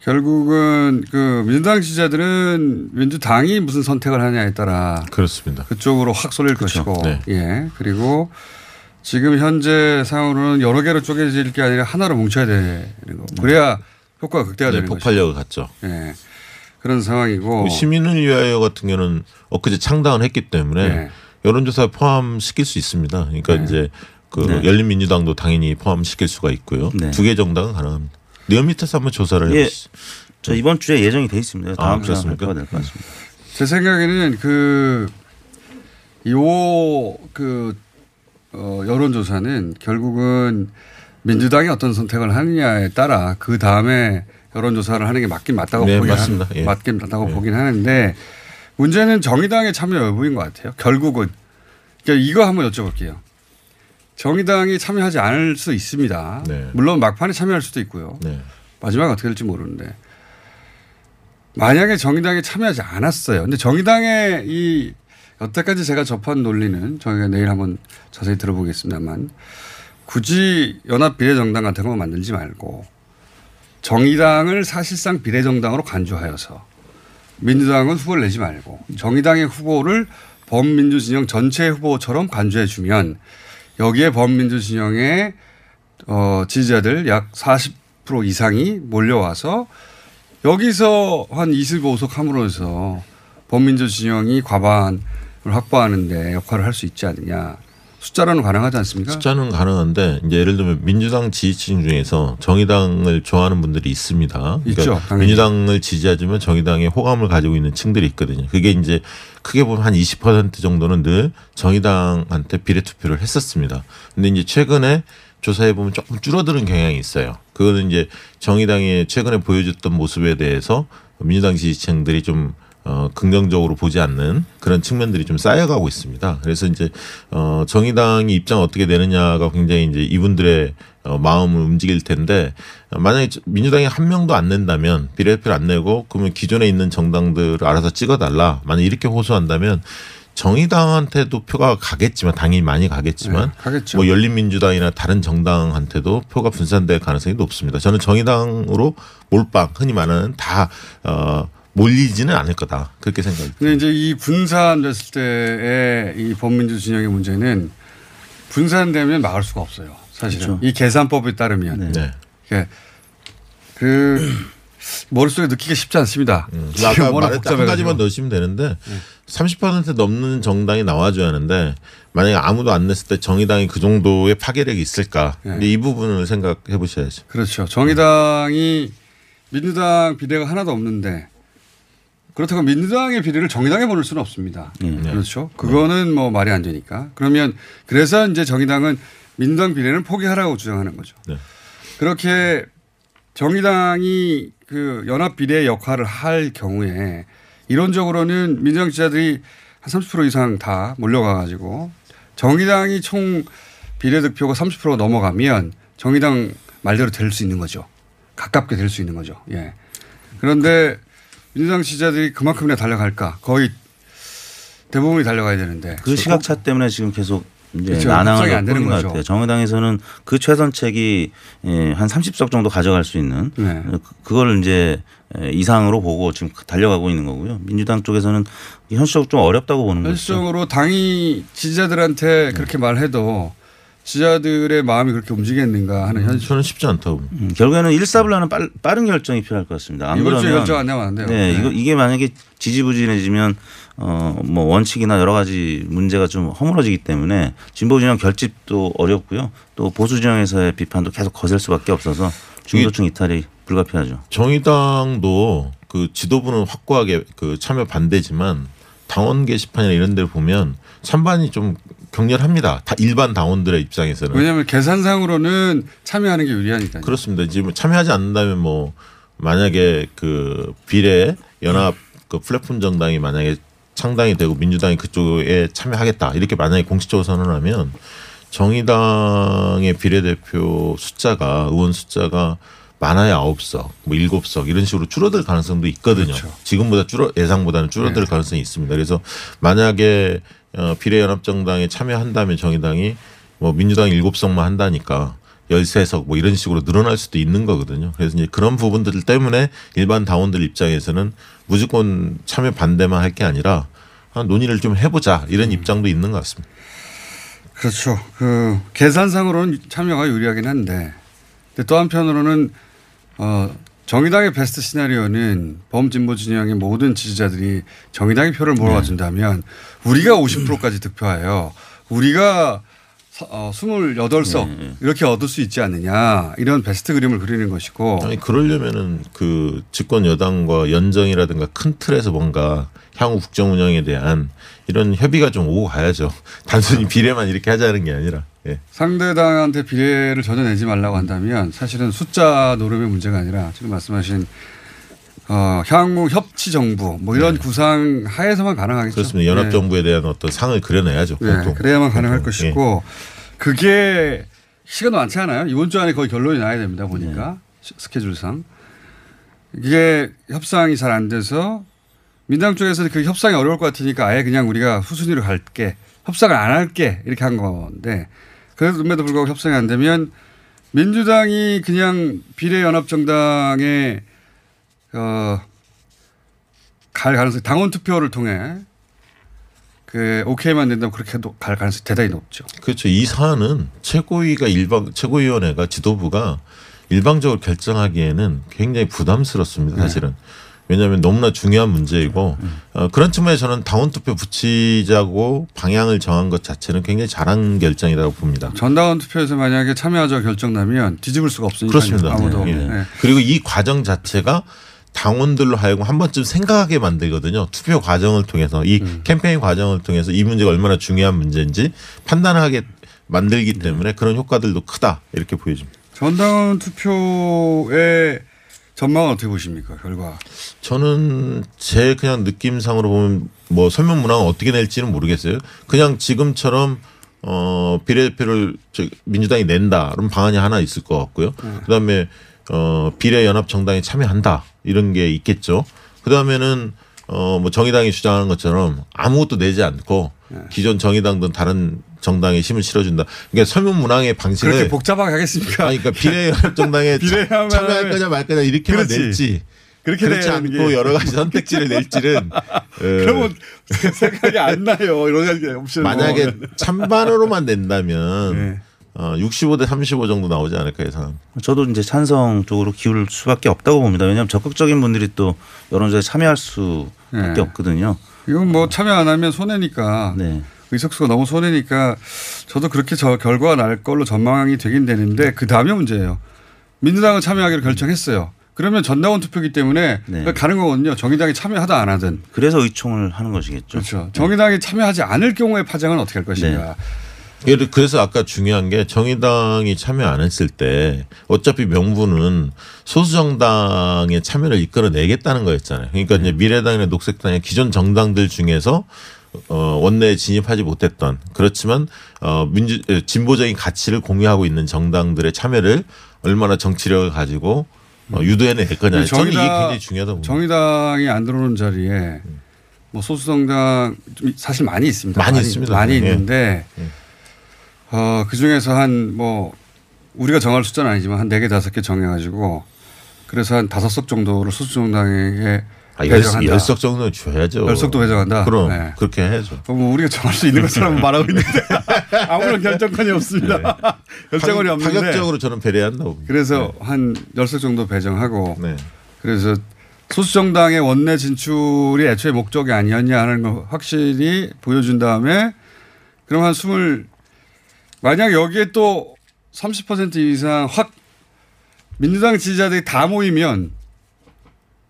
결국은 그 민주당 지지자들은 민주당이 무슨 선택을 하냐에 따라 그렇습니다. 그쪽으로 확 쏠릴 그렇죠. 것이고 네. 예 그리고 지금 현재 상황으로는 여러 개로 쪼개질 게 아니라 하나로 뭉쳐야 되는 거 그래야 효과가 극대화 네, 되는 거죠. 폭발력을 갖죠. 예 그런 상황이고 그 시민을 위하여 같은 경우는 엊그제 창당을 했기 때문에 네. 여론조사 포함시킬 수 있습니다. 그러니까 이제 그 네. 열린민주당도 당연히 포함시킬 수가 있고요. 네. 두개 정당은 가능합니다. 네어 밑에서 한번 조사를 예. 해보시죠. 저 이번 주에 예정이 돼 있습니다. 아, 다음 주에 그렇습니까? 발표가 될 것 같습니다. 제 생각에는 그, 요, 그, 어, 여론조사는 결국은 민주당이 어떤 선택을 하느냐에 따라 그 다음에 여론조사를 하는 게 맞긴 맞다고 네, 보긴 맞습니다. 하, 예. 맞긴 맞다고 보긴 하는데 문제는 정의당의 참여 여부인 것 같아요. 결국은. 그러니까 이거 한번 여쭤볼게요. 정의당이 참여하지 않을 수 있습니다. 네. 물론 막판에 참여할 수도 있고요. 네. 마지막에 어떻게 될지 모르는데 만약에 정의당이 참여하지 않았어요. 근데 정의당의 이 여태까지 제가 접한 논리는 저희가 내일 한번 자세히 들어보겠습니다만 굳이 연합 비례정당 같은 거 만들지 말고 정의당을 사실상 비례정당으로 간주하여서 민주당은 후보를 내지 말고 정의당의 후보를 범민주 진영 전체 후보처럼 간주해 주면 여기에 범민주 진영의 어, 지지자들 약 40% 이상이 몰려와서 여기서 한 25석 함으로써 범민주 진영이 과반을 확보하는데 역할을 할 수 있지 않느냐. 숫자로는 가능하지 않습니까? 숫자는 가능한데 이제 예를 들면 민주당 지지층 중에서 정의당을 좋아하는 분들이 있습니다. 그러니까 있죠, 당연히. 민주당을 지지하지만 정의당에 호감을 가지고 있는 층들이 있거든요. 그게 이제 크게 보면 한 20% 정도는 늘 정의당한테 비례 투표를 했었습니다. 근데 이제 최근에 조사해 보면 조금 줄어드는 경향이 있어요. 그거는 이제 정의당이 최근에 보여줬던 모습에 대해서 민주당 지지층들이 좀 어, 긍정적으로 보지 않는 그런 측면들이 좀 쌓여가고 있습니다. 그래서 이제 어, 정의당이 입장 어떻게 되느냐가 굉장히 이제 이분들의 어, 마음을 움직일 텐데 어, 만약에 저- 민주당이 한 명도 안 낸다면 비례표를 안 내고 그러면 기존에 있는 정당들을 알아서 찍어달라. 만약 이렇게 호소한다면 정의당한테도 표가 가겠지만 당연히 많이 가겠지만 네, 가겠죠. 뭐 열린민주당이나 다른 정당한테도 표가 분산될 가능성이 높습니다. 저는 정의당으로 몰빵 흔히 말하는 다 어, 몰리지는 않을 거다 그렇게 생각합니다. 근데 이제 이 분산됐을 때의 이 범민주 진영의 문제는 분산되면 막을 수가 없어요. 사실은 그렇죠. 이 계산법에 따르면 네. 이게 그 머릿속에 넣기가 쉽지 않습니다. 음. 아까 말했던 한. 가지만 넣으시면 되는데 30% 넘는 정당이 나와줘야 하는데 만약에 아무도 안 냈을 때 정의당이 그 정도의 파괴력이 있을까? 근데 이 부분을 생각해 보셔야죠. 그렇죠. 정의당이 민주당 비례가 하나도 없는데 그렇다고 민주당의 비례를 정의당에 보낼 수는 없습니다. 그렇죠. 그거는 뭐 말이 안 되니까. 그러면 그래서 이제 정의당은 민주당 비례는 포기하라고 주장하는 거죠. 네. 그렇게 정의당이 그 연합 비례 역할을 할 경우에 이론적으로는 민주당 지자들이 한 30% 이상 다 몰려가 가지고 정의당이 총 비례 득표가 30% 넘어가면 정의당 말대로 될 수 있는 거죠. 가깝게 될 수 있는 거죠. 예. 그런데 민주당 지지자들이 그만큼이나 달려갈까? 거의 대부분이 달려가야 되는데. 그 시각차 때문에 지금 계속 이제 그렇죠. 난항을 안 되는 거죠. 같아요. 정의당에서는 그 최선책이 예, 한 30석 정도 가져갈 수 있는 네. 그- 그거를 이제 예, 이상으로 보고 지금 달려가고 있는 거고요. 민주당 쪽에서는 현실적으로 좀 어렵다고 보는 거죠. 현실적으로 당이 지지자들한테 그렇게 말해도 지지자들의 마음이 그렇게 움직이겠는가 하는 현실. 저는 쉽지 않다고. 음, 결국에는 일사불란한 빠른, 결정이 필요할 것 같습니다. 안 이번 그러면 결정 안 내면 안 돼요. 네, 네. 이거 이게 만약에 지지부진해지면 어뭐 원칙이나 여러 가지 문제가 좀 허물어지기 때문에 진보 진영 결집도 어렵고요. 또 보수 진영에서의 비판도 계속 거셀 수밖에 없어서 중도층 이탈이 불가피하죠. 정의당도 그 지도부는 확고하게 그 참여 반대지만 당원 게시판이나 이런 데를 보면 찬반이 좀 격렬합니다. 다 일반 당원들의 입장에서는. 왜냐하면 계산상으로는 참여하는 게 유리하니까요. 그렇습니다. 지금 참여하지 않는다면 뭐 만약에 그 비례 연합 그 플랫폼 정당이 만약에 창당이 되고 민주당이 그쪽에 참여하겠다 이렇게 만약에 공식적으로 선언하면 정의당의 비례대표 숫자가 의원 숫자가 많아야 아홉 석뭐 일곱 석 이런 식으로 줄어들 가능성도 있거든요. 지금보다 줄어 예상보다는 줄어들 네. 가능성이 있습니다. 그래서 만약에 어, 비례연합정당에 참여한다면 정의당이 뭐 민주당 일곱 석만 한다니까 13석 뭐 이런 식으로 늘어날 수도 있는 거거든요. 그래서 이제 그런 부분들 때문에 일반 당원들 입장에서는 무조건 참여 반대만 할 게 아니라 아, 논의를 좀 해보자 이런 입장도 있는 것 같습니다. 그렇죠. 그 계산상으로는 참여가 유리하긴 한데, 또 한편으로는 어, 정의당의 베스트 시나리오는 범진보 진영의 모든 지지자들이 정의당의 표를 몰아준다면 우리가 50%까지 득표하여 우리가 서- 어, 28석 이렇게 얻을 수 있지 않느냐 이런 베스트 그림을 그리는 것이고 아니 그러려면은 그 집권 여당과 연정이라든가 큰 틀에서 뭔가 향후 국정 운영에 대한 이런 협의가 좀 오고 가야죠. 단순히 비례만 이렇게 하자는 게 아니라. 예. 상대당한테 비례를 전혀 내지 말라고 한다면 사실은 숫자 노름의 문제가 아니라 지금 말씀하신 어, 향후 협치 정부 뭐 이런 구상 하에서만 가능하겠죠. 네. 그렇습니다. 연합 네. 정부에 대한 어떤 상을 그려내야죠. 네, 공통. 그래야만 가능할 공통. 것이고 그게 시간 많지 않아요. 이번 주 안에 거의 결론이 나야 됩니다. 보니까 시- 스케줄상 이게 협상이 잘 안 돼서 민당 쪽에서 그 협상이 어려울 것 같으니까 아예 그냥 우리가 후순위로 갈게 협상을 안 할게 이렇게 한 건데 그럼에도 불구하고 협상이 안 되면 민주당이 그냥 비례연합정당에 어, 갈 가능성 당원 투표를 통해 그 오케이만 된다면 그렇게 해도 갈 가능성이 대단히 높죠. 그렇죠. 이 사안은 최고위가 일방 최고위원회가 지도부가 일방적으로 결정하기에는 굉장히 부담스럽습니다. 사실은. 왜냐하면 너무나 중요한 문제이고 어, 그런 측면에 저는 당원 투표 붙이자고 방향을 정한 것 자체는 굉장히 잘한 결정이라고 봅니다. 전당원 투표에서 만약에 참여하자 결정 나면 뒤집을 수가 없으니까 그렇습니다. 아무도 예. 네. 그리고 이 과정 자체가 당원들로 하여금 한 번쯤 생각하게 만들거든요. 투표 과정을 통해서 이 음. 캠페인 과정을 통해서 이 문제가 얼마나 중요한 문제인지 판단하게 만들기 때문에 그런 효과들도 크다 이렇게 보여집니다. 전당원 투표의 전망은 어떻게 보십니까 결과? 저는 제 그냥 느낌상으로 보면 뭐 설명 문항을 어떻게 낼지는 모르겠어요. 그냥 지금처럼 어 비례대표를 저 민주당이 낸다. 그럼 방안이 하나 있을 것 같고요. 그다음에 어 비례 연합 정당에 참여한다. 이런 게 있겠죠. 그다음에는 어뭐 정의당이 주장하는 것처럼 아무것도 내지 않고 기존 정의당든 다른 정당에 힘을 실어준다. 그러니까 설문 문항의 방식을 그렇게 복잡하게 하겠습니까? 아니, 그러니까 비례 연합 정당에 비례하면 참여할 거냐 말 거냐 이렇게만 그렇지. 낼지. 그렇게 그렇지 않고 게- 여러 가지 선택지를 낼지는 어, 그러면 생각이 안 나요. 이런 가지 옵션. 만약에 찬반으로만 낸다면 어, 65대 35 정도 나오지 않을까 예상. 저도 이제 찬성 쪽으로 기울 수밖에 없다고 봅니다. 왜냐하면 적극적인 분들이 또 여론조사에 참여할 수밖에 네. 없거든요. 이건 뭐 참여 안 하면 손해니까 네. 의석수가 너무 손해니까 저도 그렇게 저 결과가 날 걸로 전망이 되긴 되는데 그 다음에 문제예요. 민주당은 참여하기로 결정했어요. 그러면 전당원 투표기 때문에 네. 가는 거거든요. 정의당이 참여하다 안 하든. 그래서 의총을 하는 것이겠죠. 그렇죠. 정의당이 참여하지 않을 경우의 파장은 어떻게 할 것인가. 그래서 아까 중요한 게 정의당이 참여 안 했을 때 어차피 명분은 소수 정당의 참여를 이끌어내겠다는 거였잖아요. 그러니까 이제 미래당이나 녹색당의 기존 정당들 중에서 어 원내에 진입하지 못했던 그렇지만 어 민주 에, 진보적인 가치를 공유하고 있는 정당들의 참여를 얼마나 정치력을 가지고 어, 유도해낼 거냐. 저는 이게 굉장히 중요하다고. 정의당이 안 들어오는 자리에 뭐 소수정당 좀 사실 많이 있습니다. 많이 있습니다. 많이 예. 있는데 어, 그 중에서 한 뭐 우리가 정할 숫자는 아니지만 한 네 개 다섯 개 정해가지고 그래서 한 다섯 석 정도를 소수정당에게 아, 열, 배정한다. 열 석 정도는 줘야죠. 열 석도 배정한다. 그럼 네. 그렇게 해야죠. 어, 뭐 우리가 정할 수 있는 것처럼 말하고 있는데 아무런 결정권이 없습니다. 결정권이 파격- 없는데 파격적으로 저는 배려한다고. 그래서 한 열석 정도 배정하고 네. 그래서 소수 정당의 원내 진출이 애초에 목적이 아니었냐 하는 걸 확실히 보여준 다음에 그럼 한 스물 만약 여기에 또 30% 이상 확 민주당 지지자들이 다 모이면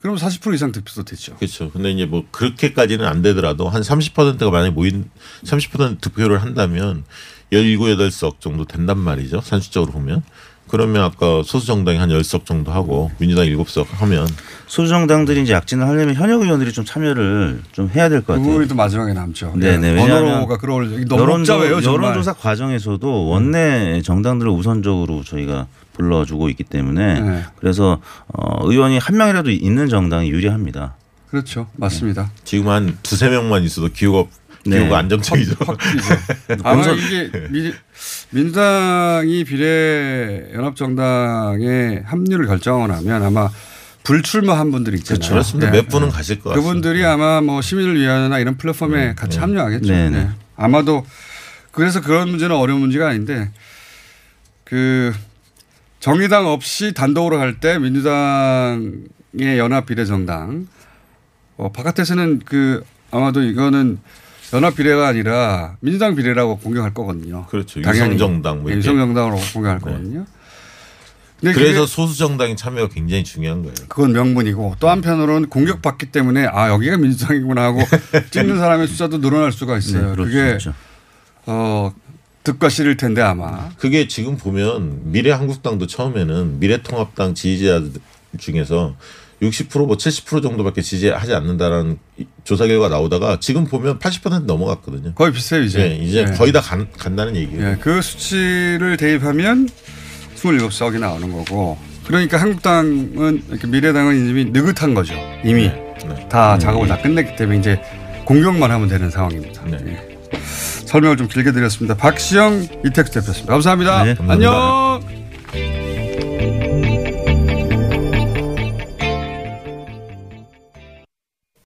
그럼 40% 이상 득표도 되죠. 그렇죠. 근데 이제 뭐 그렇게까지는 안 되더라도 한 30%가 만약에 모인 30% 득표를 한다면 17, 8석 정도 된단 말이죠. 산술적으로 보면. 그러면 아까 소수 정당이 한 10석 정도 하고 민주당 7석 하면 소수 정당들이 이제 약진을 하려면 현역 의원들이 좀 참여를 좀 해야 될것그 같아요. 부분이 또 마지막에 남죠. 네네. 번호로가 끌어올 너무 여론조, 복잡해요. 정말. 여론조사 과정에서도 원내 정당들을 우선적으로 저희가 불러주고 있기 때문에 네. 그래서 어, 의원이 한 명이라도 있는 정당이 유리합니다. 그렇죠. 맞습니다. 지금 한 두세 명만 있어도 기후가 네. 기후가 안정적이죠. 아마 이게 미, 민주당이 비례 연합정당에 합류를 결정하고 나면 아마 불출마한 분들이 있잖아요. 그렇죠. 그렇습니다. 몇 분은 가실 것 같습니다. 그분들이 아마 뭐 시민을 위하여나 이런 플랫폼에 같이 합류하겠죠. 네, 네. 네. 아마도 그래서 그런 문제는 어려운 문제가 아닌데 그 정의당 없이 단독으로 할때 민주당의 연합 비례정당 어, 바깥에서는 그 아마도 이거는 연합 비례가 아니라 민주당 비례라고 공격할 거거든요. 그렇죠. 당연히. 유성정당 뭐 네. 유성정당으로 공격할 거거든요. 근데 그래서 소수 정당의 참여가 굉장히 중요한 거예요. 그건 명분이고 또 한편으로는 공격받기 때문에 아 여기가 민주당이구나 하고 찍는 사람의 숫자도 늘어날 수가 있어요. 네, 그게. 어 득과 실일 텐데 아마 그게 지금 보면 미래 한국당도 처음에는 미래통합당 지지자 중에서 60%뭐 70% 정도밖에 지지하지 않는다라는 이- 조사 결과 나오다가 지금 보면 80% 넘어갔거든요. 거의 비슷해요 이제. 네, 이제 네. 거의 다 간, 간다는 얘기예요. 예, 그 수치를 대입하면 27석이 나오는 거고 그러니까 한국당은 미래당은 이미 느긋한 거죠. 이미 네. 다 작업을 다 끝냈기 때문에 이제 공격만 하면 되는 상황입니다. 예. 설명을 좀 길게 드렸습니다. 박시영 이택스 대표였습니다. 감사합니다. 네, 감사합니다. 안녕.